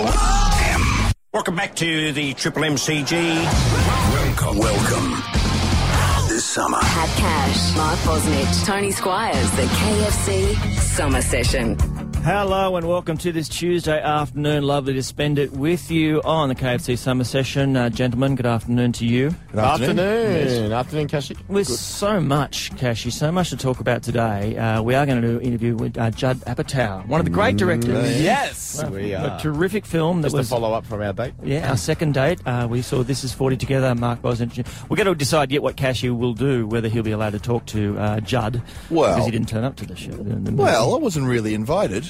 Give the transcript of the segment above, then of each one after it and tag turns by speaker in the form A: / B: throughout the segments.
A: Triple M.
B: Welcome back to the Triple MCG.
A: Welcome, welcome. This summer,
C: Pat Cash, Mark Bosnich, Tony Squires, the KFC Summer Session.
D: Hello and welcome to this Tuesday afternoon. Lovely to spend it with you on the KFC Summer Session. Uh, gentlemen, good afternoon to you.
E: Good afternoon. Afternoon, Cashy.
D: With so much, Cashy, so much to talk about today, uh, we are going to do an interview with uh, Judd Apatow, one of the great directors.
E: Yes,
D: Well,
E: we
D: A terrific film that
E: Just a follow up from our date.
D: Yeah, our second date. Uh, we saw This Is 40 together, Mark Bosnich. We're going to decide yet what Cashy will do, whether he'll be allowed to talk to uh, Judd.
F: Well-
D: because he didn't turn up to the show. the- the
F: Well, I wasn't really invited.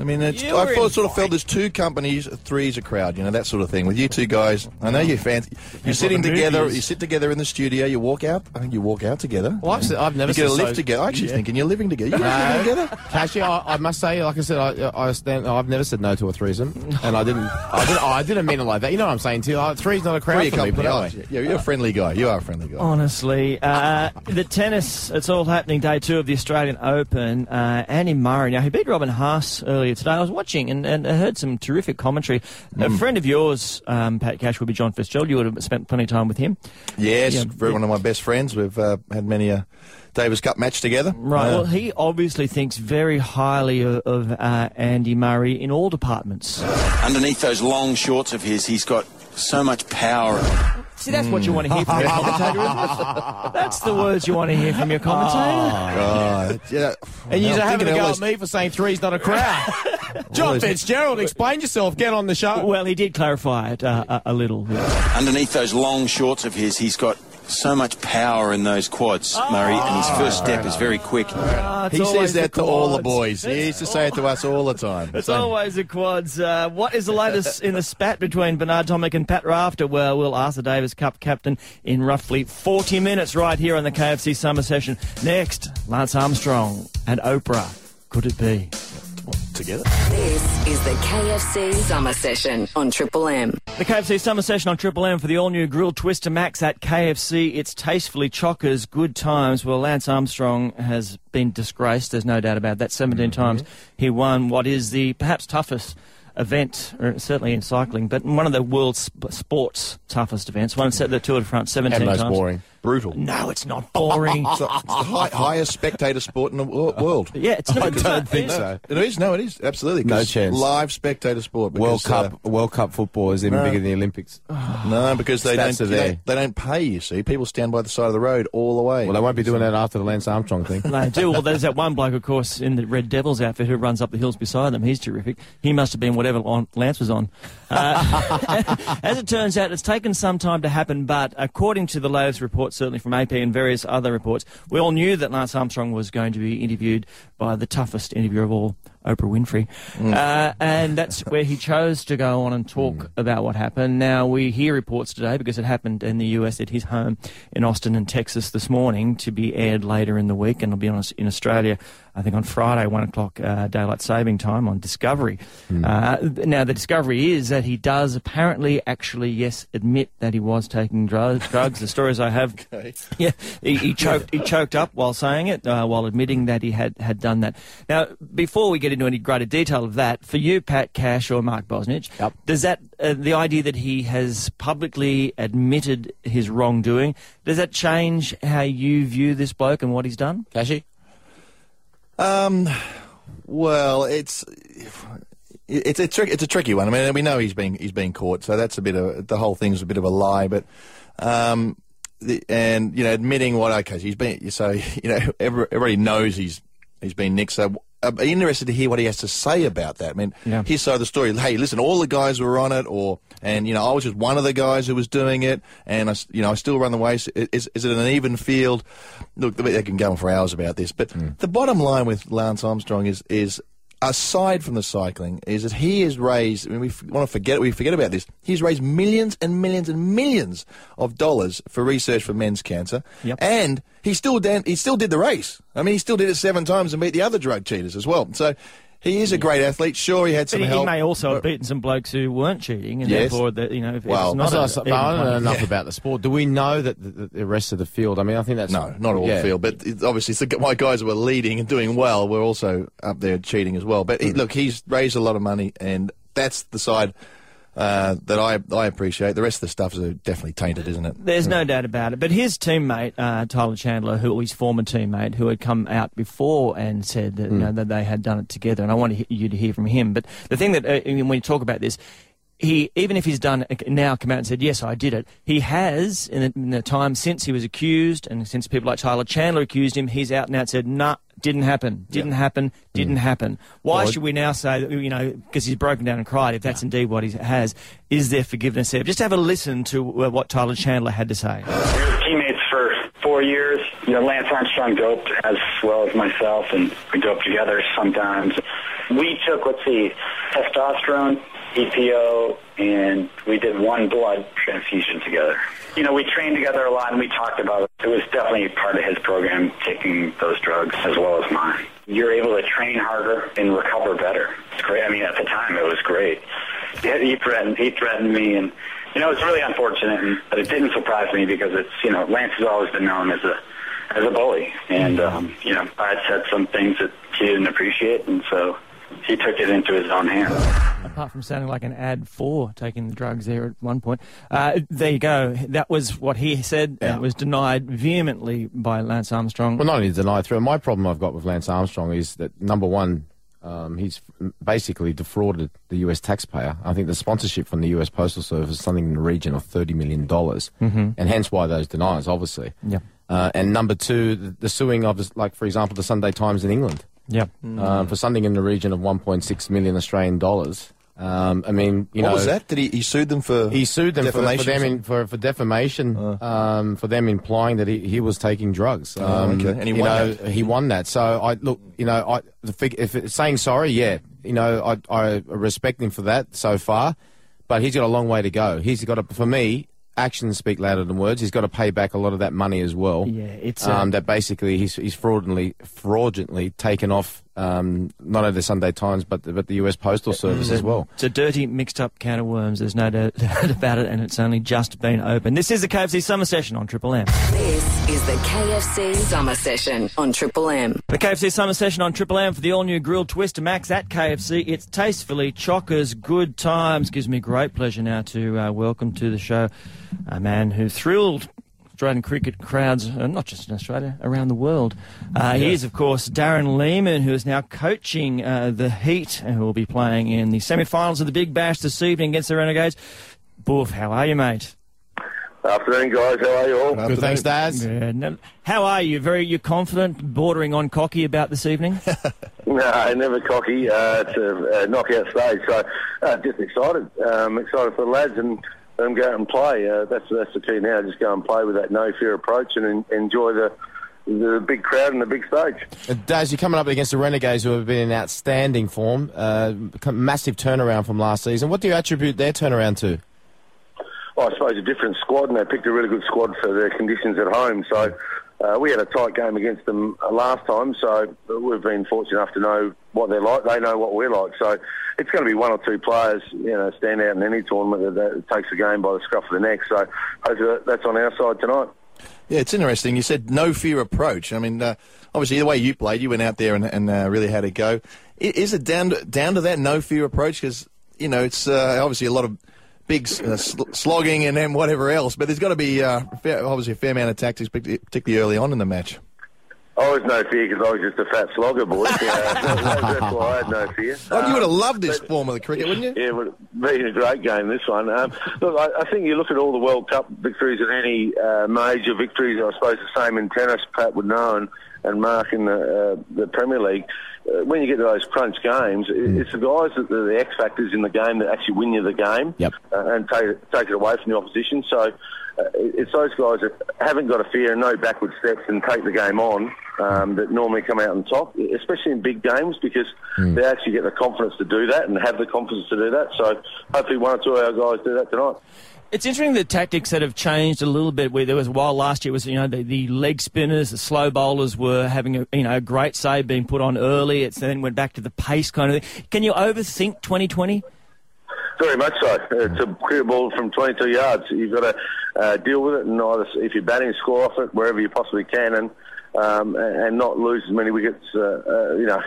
F: I mean, it's, I
D: were
F: thought, sort of felt there's two companies, three's a crowd, you know, that sort of thing. With you two guys, I know you're fans. You're sitting together. You sit together in the studio. You walk out. I think you walk out together.
E: Well, I've, se- I've never
F: you get a lift
E: so-
F: together. I actually
E: Yeah.
F: thinking you're living together. You guys
E: No.
F: living together?
E: Cashy, I, I must say, like I said, I, I stand, I've never said no to a threesome, and I didn't, I didn't, I didn't mean it like that. You know what I'm saying to you? Like, three's not a crowd
F: Three
E: for me, but anyway.
F: yeah, you're a friendly guy. You are a friendly guy.
D: Honestly, uh, the tennis, it's all happening day two of the Australian Open. Uh, Andy Murray, now he beat Robin Haase earlier today. I was watching and, and I heard some terrific commentary. A friend of yours, um, Pat Cash, would be John Fitzgerald. You would have spent plenty of time with him.
F: Yes,
D: Yeah.
F: very one of my best friends. We've uh, had many a Davis Cup match together.
D: Right.
F: Uh,
D: well, he obviously thinks very highly of, of uh, Andy Murray in all departments.
G: Underneath those long shorts of his, he's got so much power.
D: See, that's what you want to hear from your commentator, isn't it? That's the words you want to hear from your commentator.
F: God, yeah.
E: And you're
F: I'm
E: having
F: thinking
E: a go
F: all
E: at me for saying three's not a crowd. John Fitzgerald, explain yourself. Get on the show.
D: Well, he did clarify it uh, a, a little.
G: Underneath those long shorts of his, he's got so much power in those quads, Murray, and his first step is very quick.
D: Ah, it's
F: He says that to all the boys. He used to say it to us all the time.
D: It's
F: So-
D: always the quads. Uh, what is the latest in the spat between Bernard Tomic and Pat Rafter? Well, we'll ask the Davis Cup captain in roughly 40 minutes right here on the KFC Summer Session. Next, Lance Armstrong and Oprah. Could it be?
F: Together.
C: This is the KFC Summer Session on Triple M.
D: The KFC Summer Session on Triple M for the all-new grilled Twister Max at KFC. It's tastefully chockers, good times. Well, Lance Armstrong has been disgraced. There's no doubt about that. 17
F: Mm-hmm.
D: times he won what is the perhaps toughest event, certainly in cycling, but one of the world's sports toughest events. One set the Tour de France 17
E: And most
D: times.
E: boring.
F: Brutal.
D: No, it's not boring.
F: It's the, it's the high, highest spectator sport in the world.
D: yeah, it's not.
E: I don't
D: not-
E: think
D: it's-
E: so.
F: It is. No, it is absolutely. 'cause
E: No chance.
F: Live spectator sport.
E: World
F: because,
E: Cup, World Cup football is even
F: No.
E: bigger than the Olympics.
F: uh, no, because they
E: Stats
F: don't,
E: are there.
F: don't. They don't pay. You see, people stand by the side of the road all the way.
E: Well, they won't be doing that after the Lance Armstrong thing.
D: They do. Well, there's that one bloke, of course, in the Red Devils outfit who runs up the hills beside them. He's terrific. He must have been whatever on- Lance was on. Uh, as it turns out, it's taken some time to happen, but according to the latest reports, certainly from AP and various other reports, we all knew that Lance Armstrong was going to be interviewed by the toughest interviewer of all, Oprah Winfrey. Uh, and that's where he chose to go on and talk about what happened. Now, we hear reports today, because it happened in the US at his home in Austin and Texas this morning, to be aired later in the week, and it'll be on in Australia, I think on Friday, 1 o'clock uh, daylight saving time on Discovery. Uh, now, the discovery is that he does apparently actually, yes, admit that he was taking drugs. drugs. The stories I have yeah, he, he choked. He choked up while saying it, uh, while admitting that he had, had done that. Now, before we get into any greater detail of that, for you, Pat Cash or Mark Bosnich,
E: Yep.
D: does that uh, the idea that he has publicly admitted his wrongdoing does that change how you view this bloke and what he's done?
E: Cashy?
F: Um, well, it's it's a trick, it's a tricky one. I mean, we know he's been he's been caught, so that's a bit of the whole thing's a bit of a lie. But um, the, and you know, admitting what okay, he's been so you know every, everybody knows he's he's been nicked. So I'd be interested to hear what he has to say about that. I mean,
D: Yeah.
F: his side of the story. Hey, listen, all the guys were on it, or and you know, I was just one of the guys who was doing it, and I, you know, I still run the race. Is is it an even field? Look, they can go on for hours about this, but the bottom line with Lance Armstrong is is. Aside from the cycling, is that he has raised. I mean, we f- want to forget. We forget about this. He's raised millions and millions and millions of dollars for research for men's cancer,
D: Yep.
F: and he still dan- he still did the race. I mean, he still did it seven times and beat the other drug cheaters as well. So he is a great athlete. Sure, he had some
D: he, he
F: help.
D: may also have beaten some blokes who weren't cheating, and
F: Yes.
D: therefore, that you know, if
F: Well,
D: it's not
E: That's
D: a,
E: what I, I don't know enough
F: Yeah.
E: about the sport. Do we know that the, the rest of the field? I mean, I think that's
F: No, not all
E: yeah.
F: the field, but it, obviously it's the, my guys who were leading and doing well were also up there cheating as well. But he, mm. look, he's raised a lot of money, and that's the side uh, that I I appreciate. The rest of the stuff is definitely tainted, isn't it?
D: There's no doubt about it. But his teammate, uh, Tyler Chandler, who his former teammate, who had come out before and said that, you know, that they had done it together, and I want you to hear from him. But the thing that, uh, when you talk about this, he, even if he's done now come out and said yes, I did it. He has in the, in the time since he was accused, and since people like Tyler Chandler accused him, he's out now and said, "Nah, didn't happen, didn't happen, didn't happen." Why
E: Well,
D: should we now say that you know because he's broken down and cried? If that's indeed what he has, is there forgiveness there? Just have a listen to uh, what Tyler Chandler had to say.
H: We were teammates for four years. You know, Lance Armstrong doped as well as myself, and we doped together sometimes. We took, let's see, testosterone, EPO, and we did one blood transfusion together. You know, we trained together a lot, and we talked about it. It was definitely part of his program, taking those drugs as well as mine. You're able to train harder and recover better. It's great. I mean, at the time, it was great. He threatened, he threatened me, and you know, it's really unfortunate, but it didn't surprise me because it's you know, Lance has always been known as a as a bully, and um, you know, I had said some things that he didn't appreciate, and so he took it into his own hands.
D: apart from sounding like an ad for taking the drugs there at one point. Uh, there you go. That was what he said. and It was denied vehemently by Lance Armstrong.
E: Well, not only denied through. My problem I've got with Lance Armstrong is that number one, um, he's basically defrauded the U.S. taxpayer. I think the sponsorship from the U.S. Postal Service is something in the region of thirty million dollars, mm-hmm. and hence why those denials, obviously.
D: Yeah.
E: Uh, and number two, the, the suing of, like for example, the Sunday Times in England
D: yeah.
E: um, for something in the region of 1.6 million Australian dollars. Um, I mean, you know
F: what
E: know,
F: was that? Did he, he sued them for?
E: he sued them for, for
F: defamation
E: them in, for, for defamation, um, for them implying that he, he was taking drugs. Um,
F: Oh, okay. And he won
E: know,
F: that.
E: he won that. So I look, you know, I the fig, if it's saying sorry, yeah, you know, I I respect him for that so far, but he's got a long way to go. He's got to, for me. Actions speak louder than words. He's got to pay back a lot of that money as well.
D: Yeah, it's, uh,
E: um, that basically he's he's fraudulently fraudulently taken off um, not only the Sunday Times but the, but the U.S. Postal Service as well.
D: It's a dirty, mixed up can of worms. There's no doubt about it, and it's only just been opened. This is the KFC Summer Session on Triple M.
C: This is the KFC Summer Session on Triple M.
D: The KFC Summer Session on Triple M for the all-new grilled Twister Max at KFC. It's tastefully chockers, good times. Gives me great pleasure now to uh, welcome to the show a man who thrilled Australian cricket crowds, uh, not just in Australia, around the world. Uh, He is, of course, Darren Lehman, who is now coaching uh, the Heat, and who will be playing in the semi-finals of the Big Bash this evening against the Renegades. Boof, how are you, mate?
I: Afternoon, guys. How are you all?
E: Good, thanks, Daz.
D: Yeah, no, how are you? Very, you confident, bordering on cocky about this evening?
I: No, never cocky. Uh, it's a, a knockout stage, so uh, just excited. Um, excited for the lads and them go out and play. Uh, that's that's the key now. Just go and play with that no fear approach and en- enjoy the the big crowd and the big stage.
E: Uh, Daz, you're coming up against the Renegades, who have been in outstanding form, uh, massive turnaround from last season. What do you attribute their turnaround to?
I: Well, I suppose a different squad, and they picked a really good squad for their conditions at home. So uh, we had a tight game against them uh, last time, so we've been fortunate enough to know what they're like. They know what we're like. So it's going to be one or two players, you know, stand out in any tournament that, that takes the game by the scruff of the neck. So that's on our side tonight.
F: Yeah, it's interesting. You said no fear approach. I mean, uh, obviously the way you played, you went out there and, and uh, really had a go. Is it down to, down to that no fear approach? Because you know it's uh, obviously a lot of big uh, sl- slogging and then whatever else, but there's got to be uh, fair, obviously a fair amount of tactics, particularly early on in the match.
I: I was no fear because I was just a fat slogger, boy. Yeah, that- that's why I had no fear.
F: Oh, you would have
I: Um,
F: loved this form of the cricket, wouldn't you?
I: Yeah, it would have been a great game, this one. Um, look, I, I think you look at all the World Cup victories and any uh, major victories, I suppose the same in tennis, Pat would know, and, and Mark in the, uh, the Premier League. Uh, when you get to those crunch games, it, it's the guys that are the X factors in the game that actually win you the game
E: Yep.
I: uh, and take, it- take it away from the opposition. So uh, it's those guys that haven't got a fear and no backward steps and take the game on um, that normally come out on top, especially in big games because they actually get the confidence to do that and have the confidence to do that. So hopefully one or two of our guys do that tonight.
D: It's interesting the tactics that have changed a little bit. Where there was while last year was you know the, the leg spinners, the slow bowlers were having a you know a great save being put on early. It's then went back to the pace kind of thing. Can you overthink Twenty20?
I: Very much so. It's a clear ball from 22 yards. You've got to uh, deal with it, and either if you're batting, score off it wherever you possibly can. And um, and not lose as many wickets, uh, uh, you know,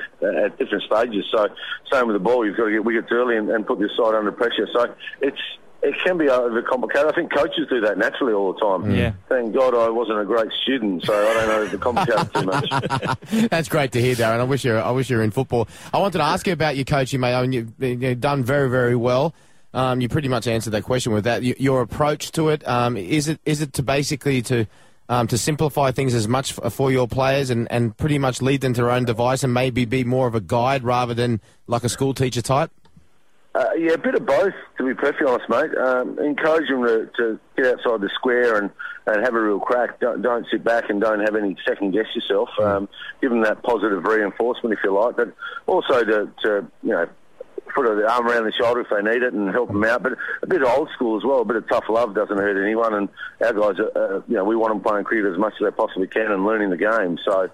I: at different stages. So same with the ball, you've got to get wickets early and, and put your side under pressure. So it's it can be overcomplicated. I think coaches do that naturally all the time.
D: Yeah.
I: Thank God I wasn't a great student, so I don't know if it complicated too much.
E: That's great to hear, Darren. I wish you I wish you were in football. I wanted to ask you about your coaching, mate. I mean, you've, you've done very very well. Um, you pretty much answered that question with that. Your approach to it um, is it is it to basically to um, to simplify things as much for your players and, and pretty much lead them to their own device and maybe be more of a guide rather than like a school teacher type.
I: Uh, yeah, a bit of both, to be perfectly honest, mate. Um, encourage them to, to get outside the square and, and have a real crack. Don't, don't sit back and don't have any second guess yourself. Um, give them that positive reinforcement, if you like, but also to, to you know, put an arm around the shoulder if they need it and help them out. But a bit of old school as well. A bit of tough love doesn't hurt anyone. And our guys, are, uh, you know, we want them playing cricket as much as they possibly can and learning the game. So.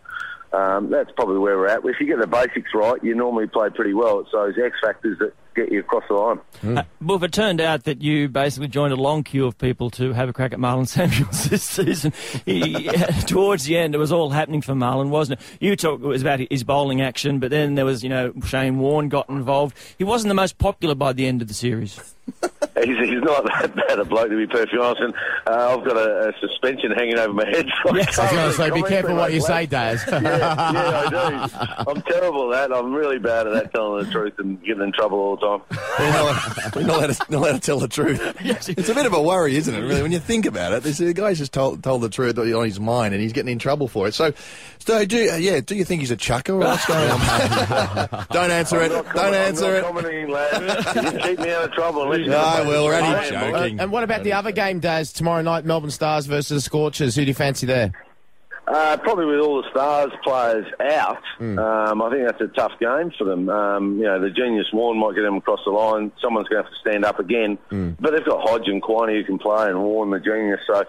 I: Um, that's probably where we're at. If you get the basics right, you normally play pretty well. It's those X factors that get you across the line.
D: Uh, well, if it turned out that you basically joined a long queue of people to have a crack at Marlon Samuels this season, he, towards the end, it was all happening for Marlon, wasn't it? You talked it was about his bowling action, but then there was, you know, Shane Warne got involved. He wasn't the most popular by the end of the series.
I: He's, he's not that bad a bloke, to be perfectly honest. And uh, I've got a, a suspension hanging over my head. So
E: Yes, I was going to say, be careful what you
I: comment,
E: say, Daz.
I: yeah, yeah, I do. I'm terrible at that. I'm really bad at that, telling the truth and getting in trouble all the time.
F: We're not, we're not, allowed to, not allowed to tell the truth. It's a bit of a worry, isn't it, really, when you think about it? This, the guy's just told, told the truth on his mind and he's getting in trouble for it. So, so do, uh, yeah, do you think he's a chucker or what's going on? Don't answer it.
I: I'm not
F: Don't
I: comment-
F: answer
I: I'm
F: it.
I: not commenting, lad. You can keep me out of trouble.
F: No, well, we're only
I: I am,
F: joking.
E: and what about the other game, Daz? Tomorrow night, Melbourne Stars versus the Scorchers. Who do you fancy there?
I: Uh, probably with all the stars players out,
F: Hmm.
I: um, I think that's a tough game for them. Um, you know, the genius Warnie might get them across the line. Someone's going to have to stand up again.
F: Hmm.
I: But they've got Hodge and Quiney who can play, and Warnie the genius. So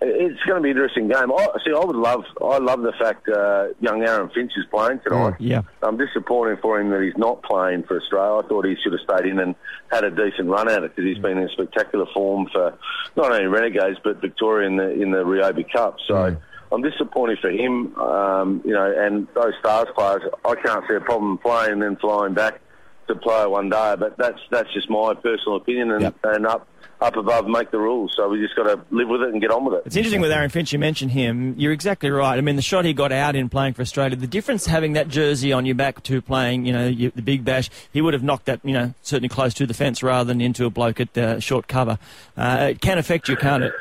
I: it's going to be an interesting game. I, see, I would love, I love the fact uh, young Aaron Finch is playing tonight.
D: Yeah.
I: I'm disappointed for him that he's not playing for Australia. I thought he should have stayed in and had a decent run at it because he's been in spectacular form for not only Renegades but Victoria in the in the Ryobi Cup. So. I'm disappointed for him, um, you know, and those stars players. I can't see a problem playing and then flying back to play one day, but that's that's just my personal opinion, and,
E: Yep.
I: and up up above make the rules. So we just got to live with it and get on with it.
D: It's interesting with Aaron Finch, you mentioned him. You're exactly right. I mean, the shot he got out in playing for Australia, the difference having that jersey on your back to playing, you know, the big bash, he would have knocked that, you know, certainly close to the fence rather than into a bloke at uh, short cover. Uh, it can affect you, can't it?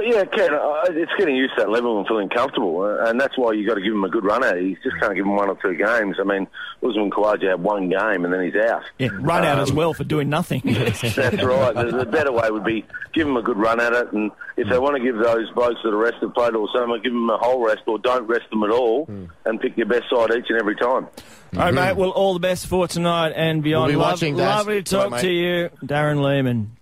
I: Yeah, Ken. Uh, It's getting used to that level and feeling comfortable, uh, and that's why you've got to give him a good run at it. You just can't give him one or two games. I mean, Usman Khawaja had one game and then he's out.
D: Yeah, run out as
I: Um,
D: well for doing nothing.
I: That's right. The, the better way would be give him a good run at it, and if they want to give those blokes that are rested played or something, give them a whole rest, or don't rest them at all, and pick your best side each and every time.
D: All right, mate. Well, all the best for tonight and beyond.
E: We'll be
D: Lov-
E: watching, Daz.
D: lovely to talk
F: Bye,
D: to you, Darren Lehman.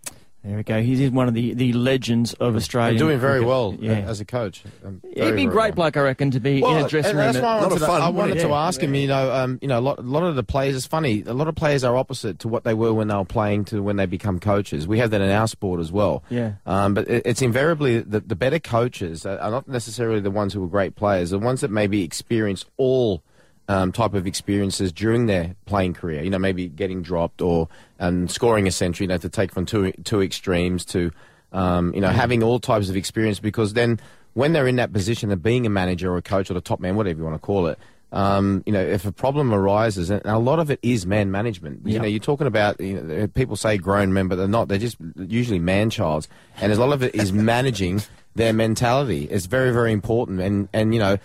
D: There we go. He's one of the, the legends of Australia.
E: You're doing very well
D: Yeah.
E: uh, as a coach. Um,
D: He'd be a great
E: well.
D: bloke, I reckon, to be in
E: Well,
D: a dressing room.
E: that's why I wanted, to,
F: fun,
E: I wanted
F: it?
E: to
F: Yeah.
E: ask him. You know, um, you know, a lot, a lot of the players. It's funny. A lot of players are opposite to what they were when they were playing to when they become coaches. We have that in our sport as well.
D: Yeah.
E: Um, but it, it's invariably the, the better coaches are, are not necessarily the ones who were great players. The ones that maybe experience all. Um, type of experiences during their playing career, you know, maybe getting dropped or um, scoring a century, you know, to take from two two extremes to, um, you know, having all types of experience because then when they're in that position of being a manager or a coach or the top man, whatever you want to call it, um, you know, if a problem arises, and a lot of it is man management. You
D: Yeah.
E: know, you're talking about you know, people say grown men, but they're not. They're just usually man childs, and a lot of it is managing their mentality. It's very, very important, and and you know.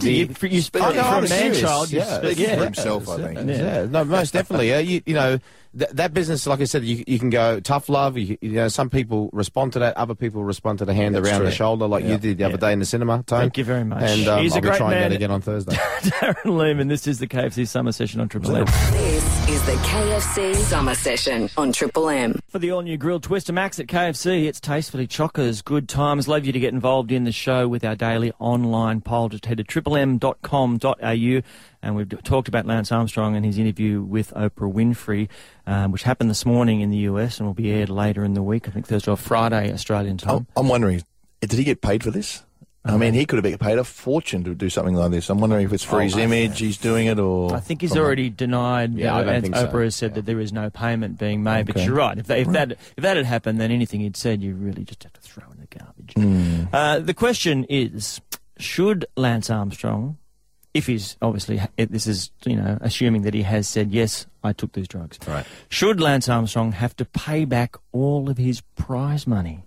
D: You, for, you speak
E: Oh, no,
D: from
E: I'm
D: a man
E: serious.
D: child.
E: Yeah.
D: speak- yeah.
F: for himself, I think.
E: Yeah, no, most definitely. Uh, you, you know, th- that business, like I said, you, you can go tough love. You, you know, some people respond to that. Other people respond to the hand
F: That's
E: around the shoulder, like you did the other day in the cinema. Tone.
D: Thank you very much.
E: And um,
D: He's a
E: I'll be
D: great
E: trying
D: man.
E: that again on Thursday.
D: Darren Lehman, this is the KFC Summer Session on Triple M.
C: This is the KFC Summer Session on Triple M.
D: For the all-new grilled Twister Max at KFC, it's tastefully chockers, good times. Love you to get involved in the show with our daily online poll. Just head to triplem.com.au and we've talked about Lance Armstrong and his interview with Oprah Winfrey, um, which happened this morning in the US and will be aired later in the week. I think Thursday or Friday Australian time.
F: I'm, I'm wondering, did he get paid for this? I mean, he could have been paid a fortune to do something like this. I'm wondering if it's for
E: Oh,
F: his
E: mate.
F: image he's doing it, or
D: I think he's
F: from-
D: already denied.
E: Yeah,
D: uh,
E: I don't
D: and
E: think so.
D: Oprah has said that there is no payment being made. But you're right. If, that, if that if that had happened, then anything he'd said, you really just have to throw in the garbage.
F: Hmm.
D: Uh, the question is: Should Lance Armstrong, if he's obviously if this is you know assuming that he has said yes, I took these drugs,
E: Right.
D: Should Lance Armstrong have to pay back all of his prize money?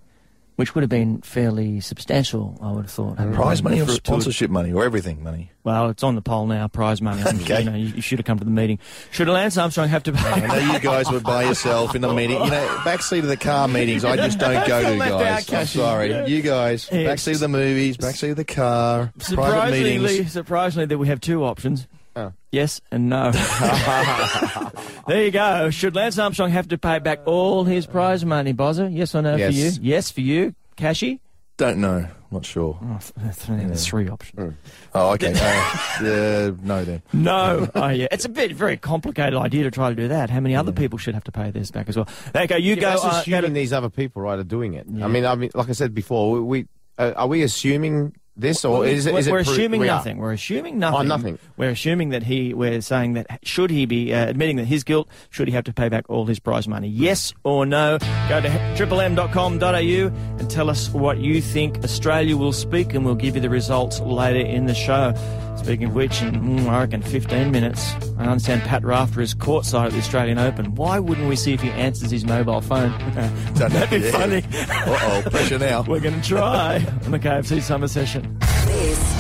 D: Which would have been fairly substantial, I would have thought.
F: prize money or
D: For to-
F: sponsorship money or everything money.
D: well, it's on the poll now. Prize money.
F: Okay.
D: You know, you, you should have come to the meeting. Should Lance Armstrong have to pay?
F: I know you guys were by yourself in the meeting. You know, backseat of the car meetings. I just don't go to, guys. I'm sorry, you guys. Backseat of the movies, backseat of the car, private
D: Surprisingly,
F: meetings.
D: surprisingly, that we have two options.
E: Oh.
D: Yes and no. there you go. Should Lance Armstrong have to pay back all his prize money, Bozza? Yes or no
E: Yes.
D: for you? Yes for you, Cashy.
F: Don't know. Not sure.
D: Oh, there's three options.
F: Oh, okay. Uh, uh, no, then.
D: No. oh, yeah. It's a bit very complicated idea to try to do that. How many other people should have to pay this back as well? Okay, you
E: Yeah,
D: go.
E: that's
D: uh, go
E: assuming
D: to-
E: these other people, right, are doing it.
D: Yeah.
E: I mean, I mean, like I said before, we, we uh, are we assuming this, or is it?
D: we're,
E: Is it
D: we're assuming
E: we
D: nothing. We're assuming nothing.
E: Oh, nothing.
D: We're assuming that he. We're saying that should he be uh, admitting that his guilt, should he have to pay back all his prize money? Yes or no? Go to triplem.com.au and tell us what you think. Australia will speak, and we'll give you the results later in the show. Speaking of which, in mm, I reckon 15 minutes, I understand Pat Rafter is courtside at the Australian Open. Why wouldn't we see if he answers his mobile phone? That'd be funny.
F: Uh oh, pressure now.
D: We're going to try on the KFC summer session.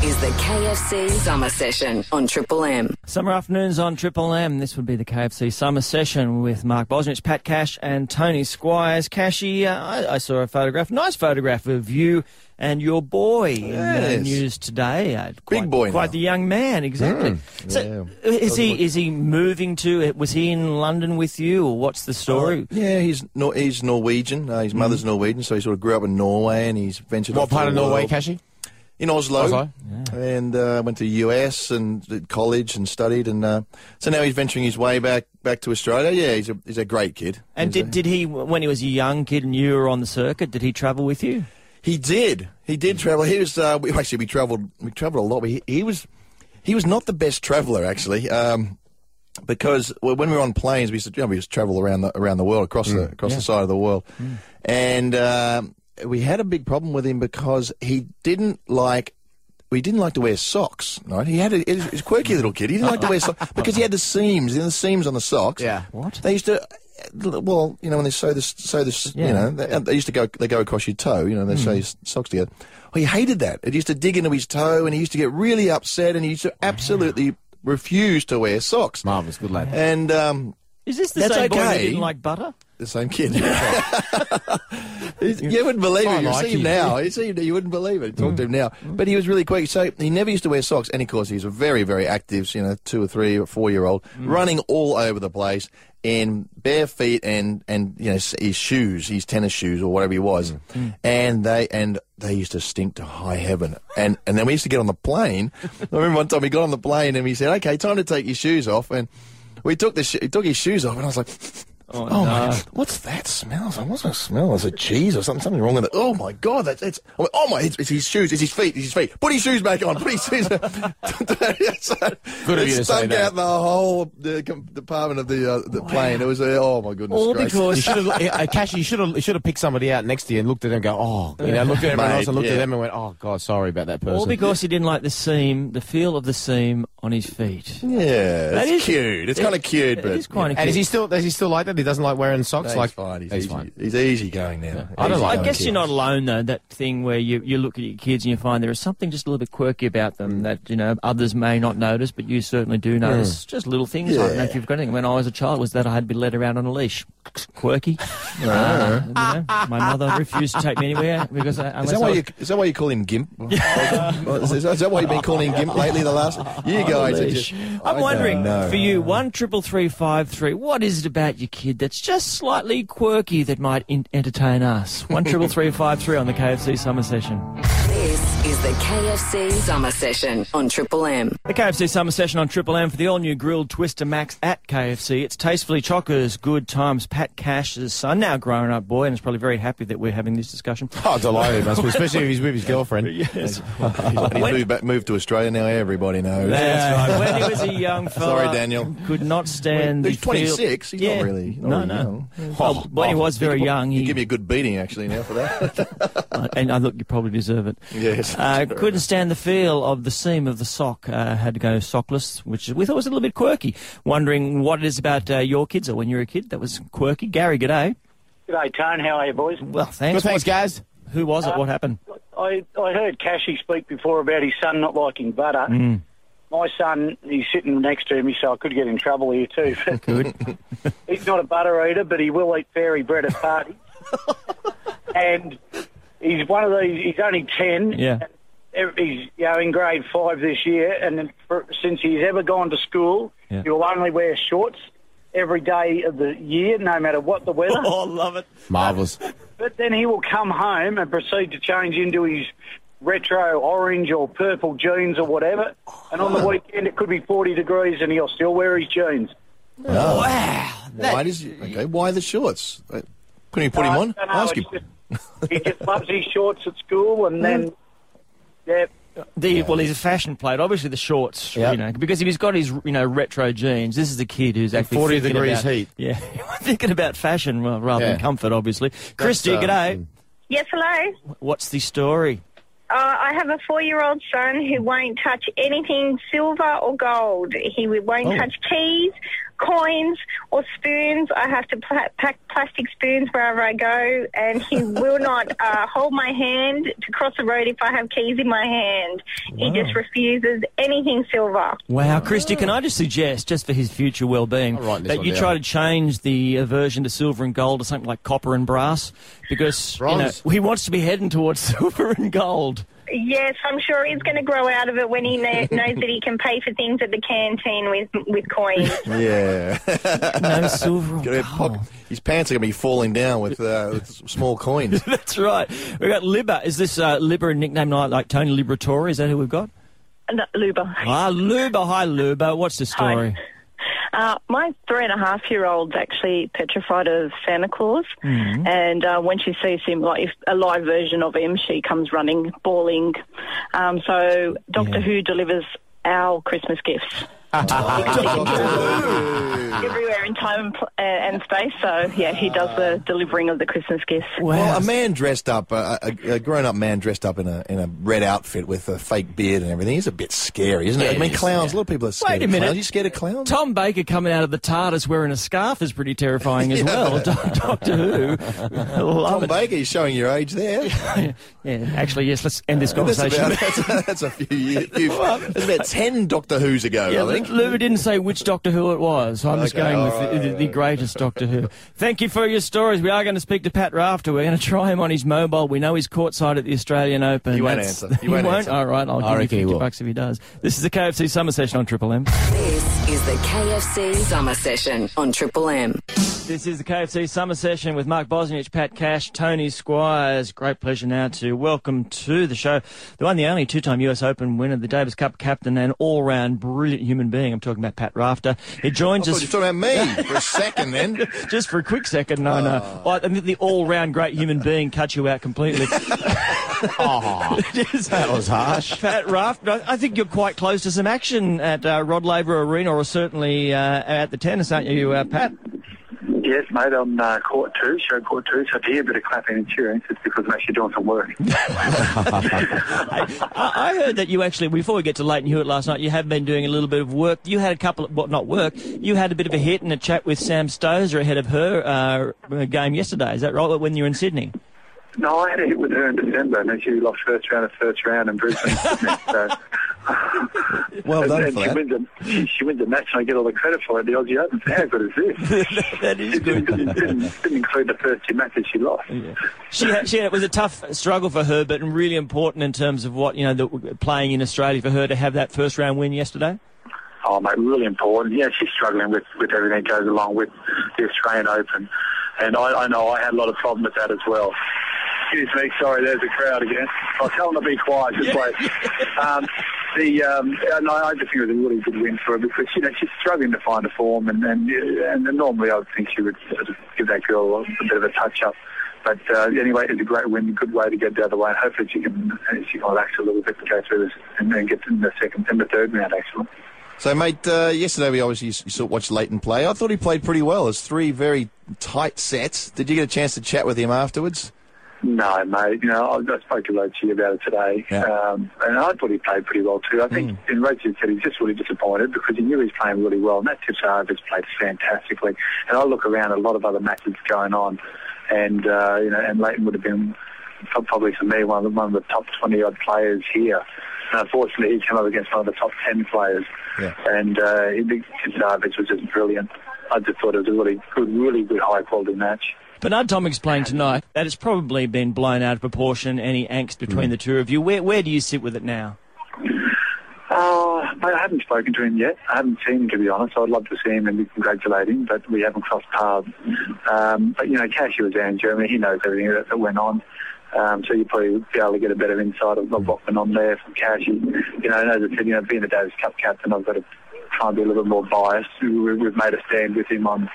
C: This is the KFC Summer Session on Triple M.
D: Summer afternoons on Triple M. This would be the KFC summer session with Mark Bosnich, Pat Cash, and Tony Squires. Cashy, uh, I, I saw a photograph, nice photograph of you and your boy in the news today. Uh, quite,
F: boy
D: quite
F: now.
D: the young man, exactly. So, uh, is he is he moving to? Was he in London with you, or what's the story?
F: Yeah, he's Nor- he's Norwegian. Uh, his mother's Norwegian, so he sort of grew up in Norway, and he's ventured.
E: What
F: off to
E: part
F: the
E: of Norway,
F: world.
E: Cashy?
F: In Oslo,
E: Oslo?
F: and uh, went to US and did college and studied, and uh, so now he's venturing his way back back to Australia. Yeah, he's a he's a great kid.
D: And
F: He's
D: did,
F: a-
D: did he, when he was a young kid and you were on the circuit, did he travel with you?
F: He did. He did travel. He was uh, we, actually we travelled. We travelled a lot. He, he was he was not the best traveller actually. Um, because when we were on planes, we used to, you know, we used to travel around the around the world, across the across the side of the world, and um, we had a big problem with him because he didn't like. We didn't like to wear socks, right? He had a, he was a quirky little kid. He didn't like to wear socks because he had the seams, the seams on the socks.
E: Yeah.
D: What?
F: They used to, well, you know, when they sew this, sew this,
D: Yeah.
F: you know, they, they used to go, they go across your toe, you know, they sew your socks together. Well, he hated that. It used to dig into his toe, and he used to get really upset, and he used to absolutely refuse to wear socks.
E: Marvellous, good lad.
F: And um,
D: Is this the
F: That's
D: same boy that didn't like butter?
F: The same kid. You wouldn't believe it. You
E: like
F: see him now. You see him, you wouldn't believe it. Talk to him mm. now. But he was really quick. So he never used to wear socks. And of course, he's a very, very active, you know, two or three or four year old, mm. running all over the place in bare feet and, and, you know, his shoes, his tennis shoes or whatever he was. Mm. And they, and they used to stink to high heaven. And, and then we used to get on the plane. I remember one time he got on the plane and we said, okay, time to take your shoes off. And we took the, sh- he took his shoes off and I was like,
D: Oh,
F: Oh, my
D: no.
F: God. What's that smell? I was like, What's that smell? Is it cheese or something? Something wrong with it? Oh my God, that's it's. I went, oh my, it's, it's his shoes. It's his feet. It's his feet. Put his shoes back on. Put his shoes. so,
E: Good of you to say
F: stunk
E: that.
F: out the whole the department of the uh, the plane. It was uh, oh my goodness
D: All
F: gracious.
D: because
E: You should have, uh, Cashy, you should have, you should have picked somebody out next to you and looked at them and go, oh, you know, looked at everyone
F: Mate,
E: else and looked
F: yeah.
E: at them and went, oh, God, sorry about that person.
D: All because he didn't like the seam, the feel of the seam on his feet.
F: yeah,
D: that is it's
F: cute. It's kind of cute,
D: It
F: but
D: is quite
E: and
D: cute.
E: is he still, is he still like that? He doesn't like wearing socks?
F: No,
E: like,
F: he's fine. He's,
E: he's
F: easy.
E: fine.
F: He's easy going now.
E: I don't like
D: I guess
F: kid.
D: you're not alone though. That thing where you, you look at your kids and you find there is something just a little bit quirky about them that you know others may not notice, but you certainly do notice. Just little things. I don't know if you've got anything. When I was a child, was that I had to be led around on a leash. Quirky. Uh, you know, my mother refused to take me anywhere because I,
F: Is
D: unless
F: that,
D: I
F: why
D: was-
F: you, is that why you call him Gimp? is, that, is that why you've been calling him Gimp lately? The last you guys are just. I
D: I'm wondering
F: know.
D: for you, one triple three five three. What is it about your kid that's just slightly quirky that might in- entertain us? One triple three five three on the KFC summer session.
C: This is the KFC Summer Session on Triple M.
D: The KFC Summer Session on Triple M for the all-new grilled Twister Max at KFC. It's tastefully chockers, good times. Pat Cash's son, now grown up boy, and is probably very happy that we're having this discussion.
E: Oh, delighted, must be, especially if he's with his girlfriend.
D: yes.
F: And he's moved, back, moved to Australia now. Everybody knows.
D: That's right. When he was a young fella,
F: Sorry, Daniel.
D: could not stand
F: He's
D: the feel-
F: 26. He's
D: yeah.
F: not really. Not
D: no,
F: really
D: no.
F: young.
D: Well, when he was very young,
F: You
D: he
F: give me a good beating actually now for that.
D: Uh, and I look, you probably deserve it.
F: Yes.
D: Uh, couldn't stand the feel of the seam of the sock. Uh, had to go sockless, which we thought was a little bit quirky. Wondering what it is about uh, your kids or when you were a kid that was quirky. Gary, g'day.
J: G'day, Tone. How are you, boys?
D: Well,
E: Good,
D: thanks.
E: thanks, guys.
D: Who was it? What happened?
J: I, I heard Cashy speak before about his son not liking butter.
D: Mm.
J: My son, he's sitting next to me, so I could get in trouble here too.
D: Good.
J: he's not a butter eater, but he will eat fairy bread at parties. and he's one of these. He's only ten.
D: Yeah.
J: He's you know in grade five this year, and then for, since he's ever gone to school,
D: Yeah.
J: he'll only wear shorts every day of the year, no matter what the weather.
D: Oh, love it.
E: Marvellous.
J: But then he will come home and proceed to change into his retro orange or purple jeans or whatever. And on the weekend it could be 40 degrees and he'll still wear his jeans.
D: Wow.
F: why does he, okay? Why the shorts? Uh, Couldn't you put him on? Ask him.
J: just- he just loves his shorts at school and then, yeah,
D: The, Well, he's a fashion plate. Obviously, the shorts,
E: Yep.
D: you know, because if he's got his, you know, retro jeans, this is the kid who's actually
E: 40 degrees
D: about-
E: heat.
D: Yeah, thinking about fashion well, rather than comfort, obviously. Christy,
E: uh,
D: g'day.
K: Yes, hello.
D: What's the story?
K: Uh, I have a four-year-old son who won't touch anything silver or gold. He won't
D: Oh.
K: touch keys, coins, or spoons. I have to pla- pack plastic spoons wherever I go, and he will not uh, hold my hand to cross the road if I have keys in my hand. He just refuses anything silver.
D: Wow, Christy, can I just suggest, just for his future well-being,
E: I'll write this
D: that you
E: down.
D: try to change the aversion to silver and gold to something like copper and brass, because you know, he wants to be heading towards silver and gold.
K: Yes, I'm sure he's going to grow out of it when he knows that he can pay for things at the canteen with with coins.
F: Yeah.
D: No silver or gold.
F: His pants are going to be falling down with, uh, with small coins.
D: That's right. We've got Libba. Is this uh, Libba a nickname like, like Tony Liberatore? Is that who we've got?
L: No, Luba.
D: Ah, Luba. Hi, Luba. What's the story?
L: Uh, my three and a half year old's actually petrified of Santa Claus,
D: Mm-hmm.
L: and uh, when she sees him, like if a live version of him, she comes running, bawling. Um, so Doctor
D: Yeah.
L: Who delivers our Christmas gifts. Everywhere in time and, uh, and space, so yeah, he does the delivering of the Christmas gifts.
F: Well, a man dressed up, a, a, a grown-up man dressed up in a in a red outfit with a fake beard and everything is a bit scary, isn't it?
D: Yeah,
F: I mean,
D: it is,
F: clowns. A lot of people are scared
D: Wait a
F: of
D: minute.
F: clowns. you scared of clowns?
D: Tom Baker coming out of the TARDIS wearing a scarf is pretty terrifying as well. Doctor Who.
F: Tom
D: it.
F: Baker, you're showing your age there.
D: Yeah, actually, yes, let's end this
F: That's,
D: conversation.
F: about, that's, a, that's a few years. Few, that's about ten Doctor Who's ago,
D: Yeah,
F: I think.
D: Luba didn't say which Doctor Who it was. I'm just going with
F: all right,
D: the, the, the greatest Doctor Who. Thank you for your stories. We are going to speak to Pat Rafter. We're going to try him on his mobile. We know he's courtside at the Australian Open.
F: He won't
D: That's-
F: answer. He won't answer.
D: All right, I'll
E: I
D: give
E: reckon
D: you 50
E: will.
D: bucks if he does. This is the KFC Summer Session on Triple M.
C: This is the KFC Summer Session on Triple M.
D: This is the KFC Summer Session with Mark Bosnich, Pat Cash, Tony Squires. Great pleasure now to welcome to the show the one, the only two-time US Open winner, the Davis Cup captain, and all-round brilliant human being. I'm talking about Pat Rafter. He joins us
F: you were talking about me for a second then.
D: just for a quick second. No, no. I think the all-round great human being cut you out completely. Just-
E: That was harsh.
D: Pat Raft, I I think you're quite close to some action at uh, Rod Laver Arena, or certainly uh, at the tennis, aren't you, uh, Pat?
M: Yes, mate, on uh, court two, show court two, so if you hear a bit of clapping and cheering, it's because I'm actually doing some work.
D: I, I heard that you actually, before we get to Lleyton Hewitt last night, you have been doing a little bit of work. You had a couple of, well, not work, you had a bit of a hit and a chat with Sam Stosur ahead of her uh, game yesterday. Is that right, when you were in Sydney?
M: No, I had a hit with her in December, and then she lost first round of first round in Brisbane. so,
F: Well done
M: and
F: for
M: she
F: that.
M: wins, a, she, she wins a match, and I get all the credit for it. The Aussie Open. How good is this?
D: that is
M: It didn't, didn't, didn't include the first two matches she lost.
D: She had, she had, it was a tough struggle for her, but really important in terms of what, you know, the, playing in Australia for her to have that first round win yesterday.
M: Oh, mate, really important. Yeah, she's struggling with, with everything that goes along with the Australian Open. And I, I know I had a lot of problem with that as well. Excuse me, sorry, there's a crowd again. I'll tell them to be quiet, just wait. Um, the um, and I, I just think it was a really good win for her because you know she's struggling to find a form, and and, and normally I would think she would give that girl a, bit of a touch up. But uh, anyway, it's a great win, good way to get the other way, and hopefully she can she can relax a little bit to go through this and then get in the second and the third round actually.
F: So, mate, uh, yesterday we obviously you saw, watched Lleyton play. I thought he played pretty well. It's three very tight sets. Did you get a chance to chat with him afterwards?
M: No, mate. You know, I, I spoke to Rochi about it today, um, and I thought he played pretty well too. I think, and Rochi said he's just really disappointed because he knew he was playing really well, and that Tipsarevic has played fantastically. And I look around at a lot of other matches going on, and uh, you know, and Lleyton would have been probably for me one of the, one of the top twenty odd players here. And unfortunately, he came up against one of the top ten players,
F: Yeah.
M: and uh, he Tipsarevic was just brilliant. I just thought it was a really good, really good, high quality match.
D: Bernard Tomic explained tonight that it's probably been blown out of proportion, any angst between the two of you. Where, where do you sit with it now?
M: Uh, I haven't spoken to him yet. I haven't seen him, to be honest. I'd love to see him and be congratulating, but we haven't crossed paths. Um, but, you know, Cashy was there in Germany. He knows everything that, that went on. Um, so you probably be able to get a better insight of what went on there from Cashy. You know, and as I said, you know, being the Davis Cup captain, I've got to try and be a little bit more biased. We, we've made a stand with him on,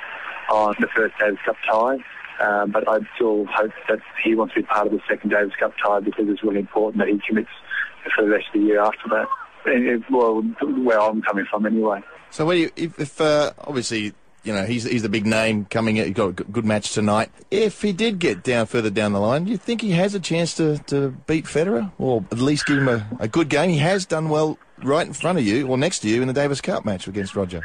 M: on the first Davis Cup tie. Um, but I still hope that he wants to be part of the second Davis Cup tie because it's really important that he commits for the rest of the year after that. It- well, where I'm coming from anyway.
F: So, where you, if, if uh, obviously, you know, he's he's the big name coming. in. He's got a good match tonight. If he did get down further down the line, do you think he has a chance to, to beat Federer, or at least give him a, a good game? He has done well right in front of you, or next to you, in the Davis Cup match against Roger.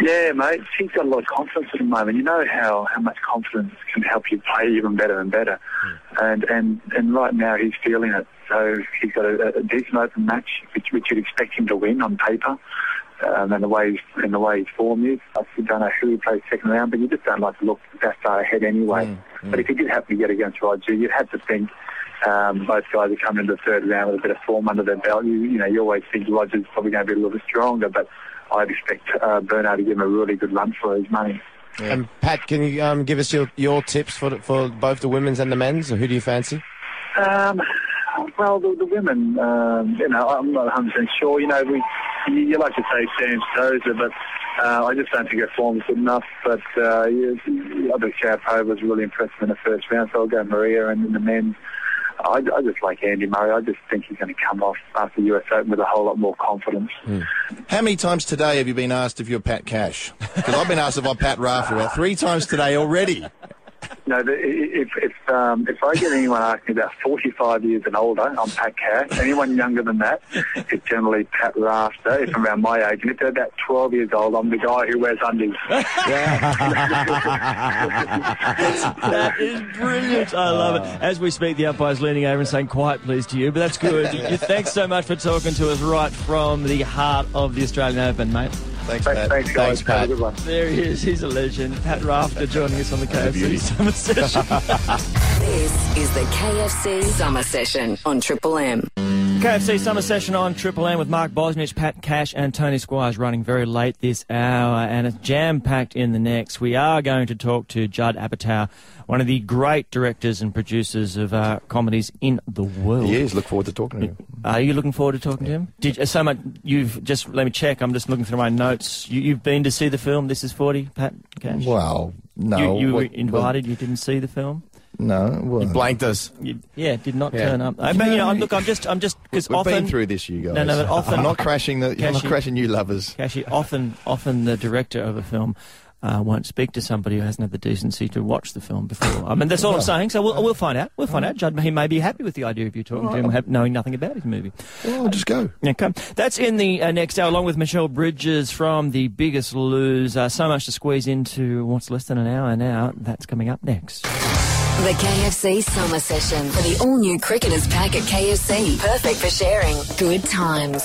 M: Yeah, mate. He's got a lot of confidence at the moment. You know how, how much confidence can help you play even better and better. Hmm. And, and and right now he's feeling it. So he's got a, a decent open match, which, which you'd expect him to win on paper. Um, and the way he's, and the way his form is, I still don't know who he plays second round, but you just don't like to look that far ahead anyway. Hmm, hmm. But if he did happen to get against Roger, you'd have to think um, both guys are coming into the third round with a bit of form under their belt. You, you know, you always think Roger's probably going to be a little bit stronger, but I'd expect uh, Bernard to give him a really good run for his money.
E: And Pat, can you um, give us your, your tips for the, for both the women's and the men's? Or who do you fancy?
M: Um, well, the, the women, um, you know, I'm not 100% sure. You know, we you, you like to say Sam Stosur, but uh, I just don't think her form's good enough. But uh, yeah, I think Sharapova was really impressive in the first round, so I'll go Maria and in the men. I, I just like Andy Murray. I just think he's going to come off after US Open with a whole lot more confidence. Hmm.
F: How many times today have you been asked if you're Pat Cash? Because I've been asked if I'm Pat Rafter three times today already.
M: No, the, if if um, if I get anyone asking about 45 years and older, I'm Pat Cash. Anyone younger than that is generally Pat Rafter. If I'm around my age, and if they're about 12 years old, I'm the guy who wears undies.
D: that is brilliant. I love it. As we speak, the umpire's leaning over and saying, quiet please to you, but that's good. Thanks so much for talking to us right from the heart of the Australian Open, mate.
F: Thanks,
M: Pat. Thanks, guys. Have a good one.
D: There he is. He's a legend. Pat Rafter joining us on the KFC Summer Session.
C: This is the KFC Summer Session on Triple M.
D: KFC Summer Session on Triple M with Mark Bosnich, Pat Cash, and Tony Squires running very late this hour, and it's jam packed in the next. We are going to talk to Judd Apatow, one of the great directors and producers of uh, comedies in the world.
F: He is. Look forward to talking to him.
D: Are you looking forward to talking to him? Did so much? You've just let me check. I'm just looking through my notes. You, you've been to see the film. This is forty, Pat Cash.
F: Well, no.
D: You, you were
F: Well-
D: invited. you didn't see the film.
F: No. Well,
E: You blanked us.
D: You, yeah, did not
E: Yeah.
D: turn up. I mean, you know, I'm- look, I'm just, I'm just because
F: We've
D: often
F: been through this, you guys.
D: No, no, but often
F: I'm not crashing the. I'm not crashing you lovers.
D: Cashy, often, often the director of a film uh, won't speak to somebody who hasn't had the decency to watch the film before. I mean, that's all I'm saying. So we'll, we'll find out. We'll find out. Judd, he may be happy with the idea of you talking to him, knowing nothing about his movie.
F: Well, just go.
D: Okay, that's in the uh, next hour, along with Michelle Bridges from The Biggest Loser. Uh, so much to squeeze into what's less than an hour now. That's coming up next.
C: The KFC Summer Session for the all new Cricketers Pack at KFC. Perfect for sharing. Good times.